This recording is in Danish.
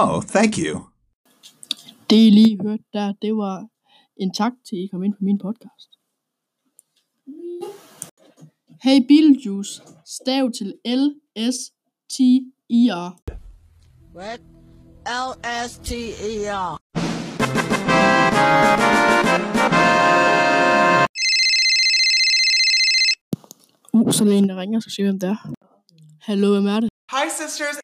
Oh, thank you. Det I lige hørte der, det var en tak til, at I kom ind på min podcast. Hey Beetlejuice, stav til L S T E R. What? L S T E R. Uh, så er der en, der ringer og siger hvem det er. Hallo, hvem er det? Hi, sisters.